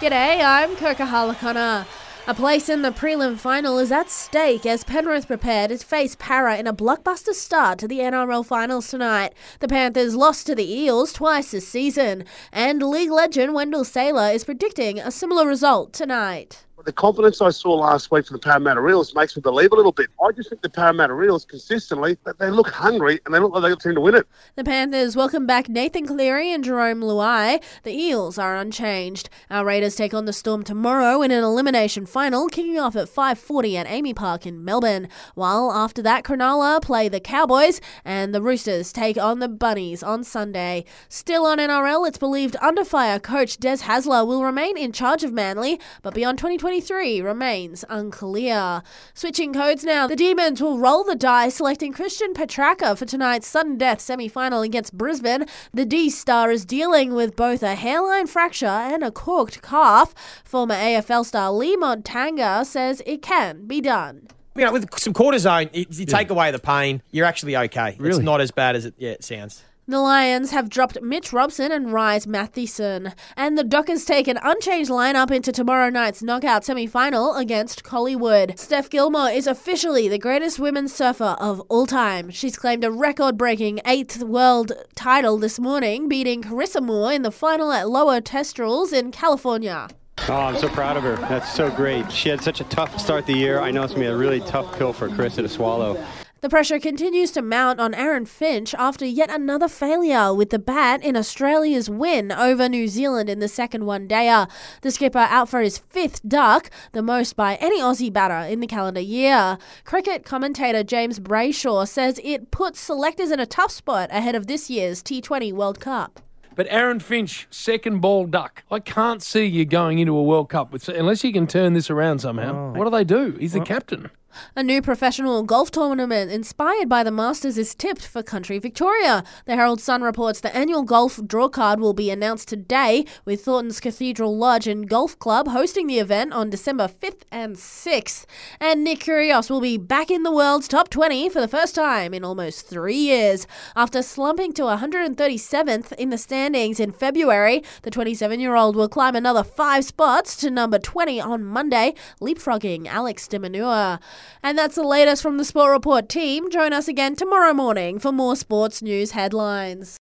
G'day, I'm Kirka Harlacona. A place in the prelim final is at stake as Penrith prepare to face Parra in a blockbuster start to the NRL finals tonight. The Panthers lost to the Eels twice this season, and league legend Wendell Sailor is predicting a similar result tonight. The confidence I saw last week from the Parramatta Eels makes me believe a little bit. I just think the Parramatta Eels consistently, they look hungry and they look like they seem to win it. The Panthers welcome back Nathan Cleary and Jarome Luai. The Eels are unchanged. Our Raiders take on the Storm tomorrow in an elimination final, kicking off at 5:40 at AAMI Park in Melbourne. While after that, Cronulla play the Cowboys and the Roosters take on the Bunnies on Sunday. Still on NRL, it's believed under fire coach Des Hasler will remain in charge of Manly, but beyond 2020. 2023 remains unclear. Switching codes now, the Demons will roll the die, selecting Christian Petracca for tonight's sudden death semi final against Brisbane. The D star is dealing with both a hairline fracture and a corked calf. Former AFL star Leigh Montagna says it can be done you know, with some cortisone, you, you take away the pain, you're actually okay. Really? It's not as bad as it, yeah, it sounds. The Lions have dropped Mitch Robinson and Rhys Mathieson, and the Dockers take an unchanged lineup into tomorrow night's knockout semi final against Collingwood. Steph Gilmore is officially the greatest women's surfer of all time. She's claimed a record breaking eighth world title this morning, beating Carissa Moore in the final at Lower Trestles in California. Oh, I'm so proud of her. That's so great. She had such a tough start the year. I know it's going to be a really tough pill for Carissa to swallow. The pressure continues to mount on Aaron Finch after yet another failure with the bat in Australia's win over New Zealand in the second one dayer. The skipper out for his fifth duck, the most by any Aussie batter in the calendar year. Cricket commentator James Brayshaw says it puts selectors in a tough spot ahead of this year's T20 World Cup. But Aaron Finch, second ball duck. I can't see you going into a World Cup with unless you can turn this around somehow. Oh. What do they do? He's the captain. A new professional golf tournament inspired by the Masters is tipped for country Victoria. The Herald Sun reports the annual golf draw card will be announced today, with Thornton's Cathedral Lodge and Golf Club hosting the event on December 5th and 6th. And Nick Kyrgios will be back in the world's top 20 for the first time in almost three years. After slumping to 137th in the standings in February, the 27 year old will climb another five spots to number 20 on Monday, leapfrogging Alex de Minaur. And that's the latest from the Sport Report team. Join us again tomorrow morning for more sports news headlines.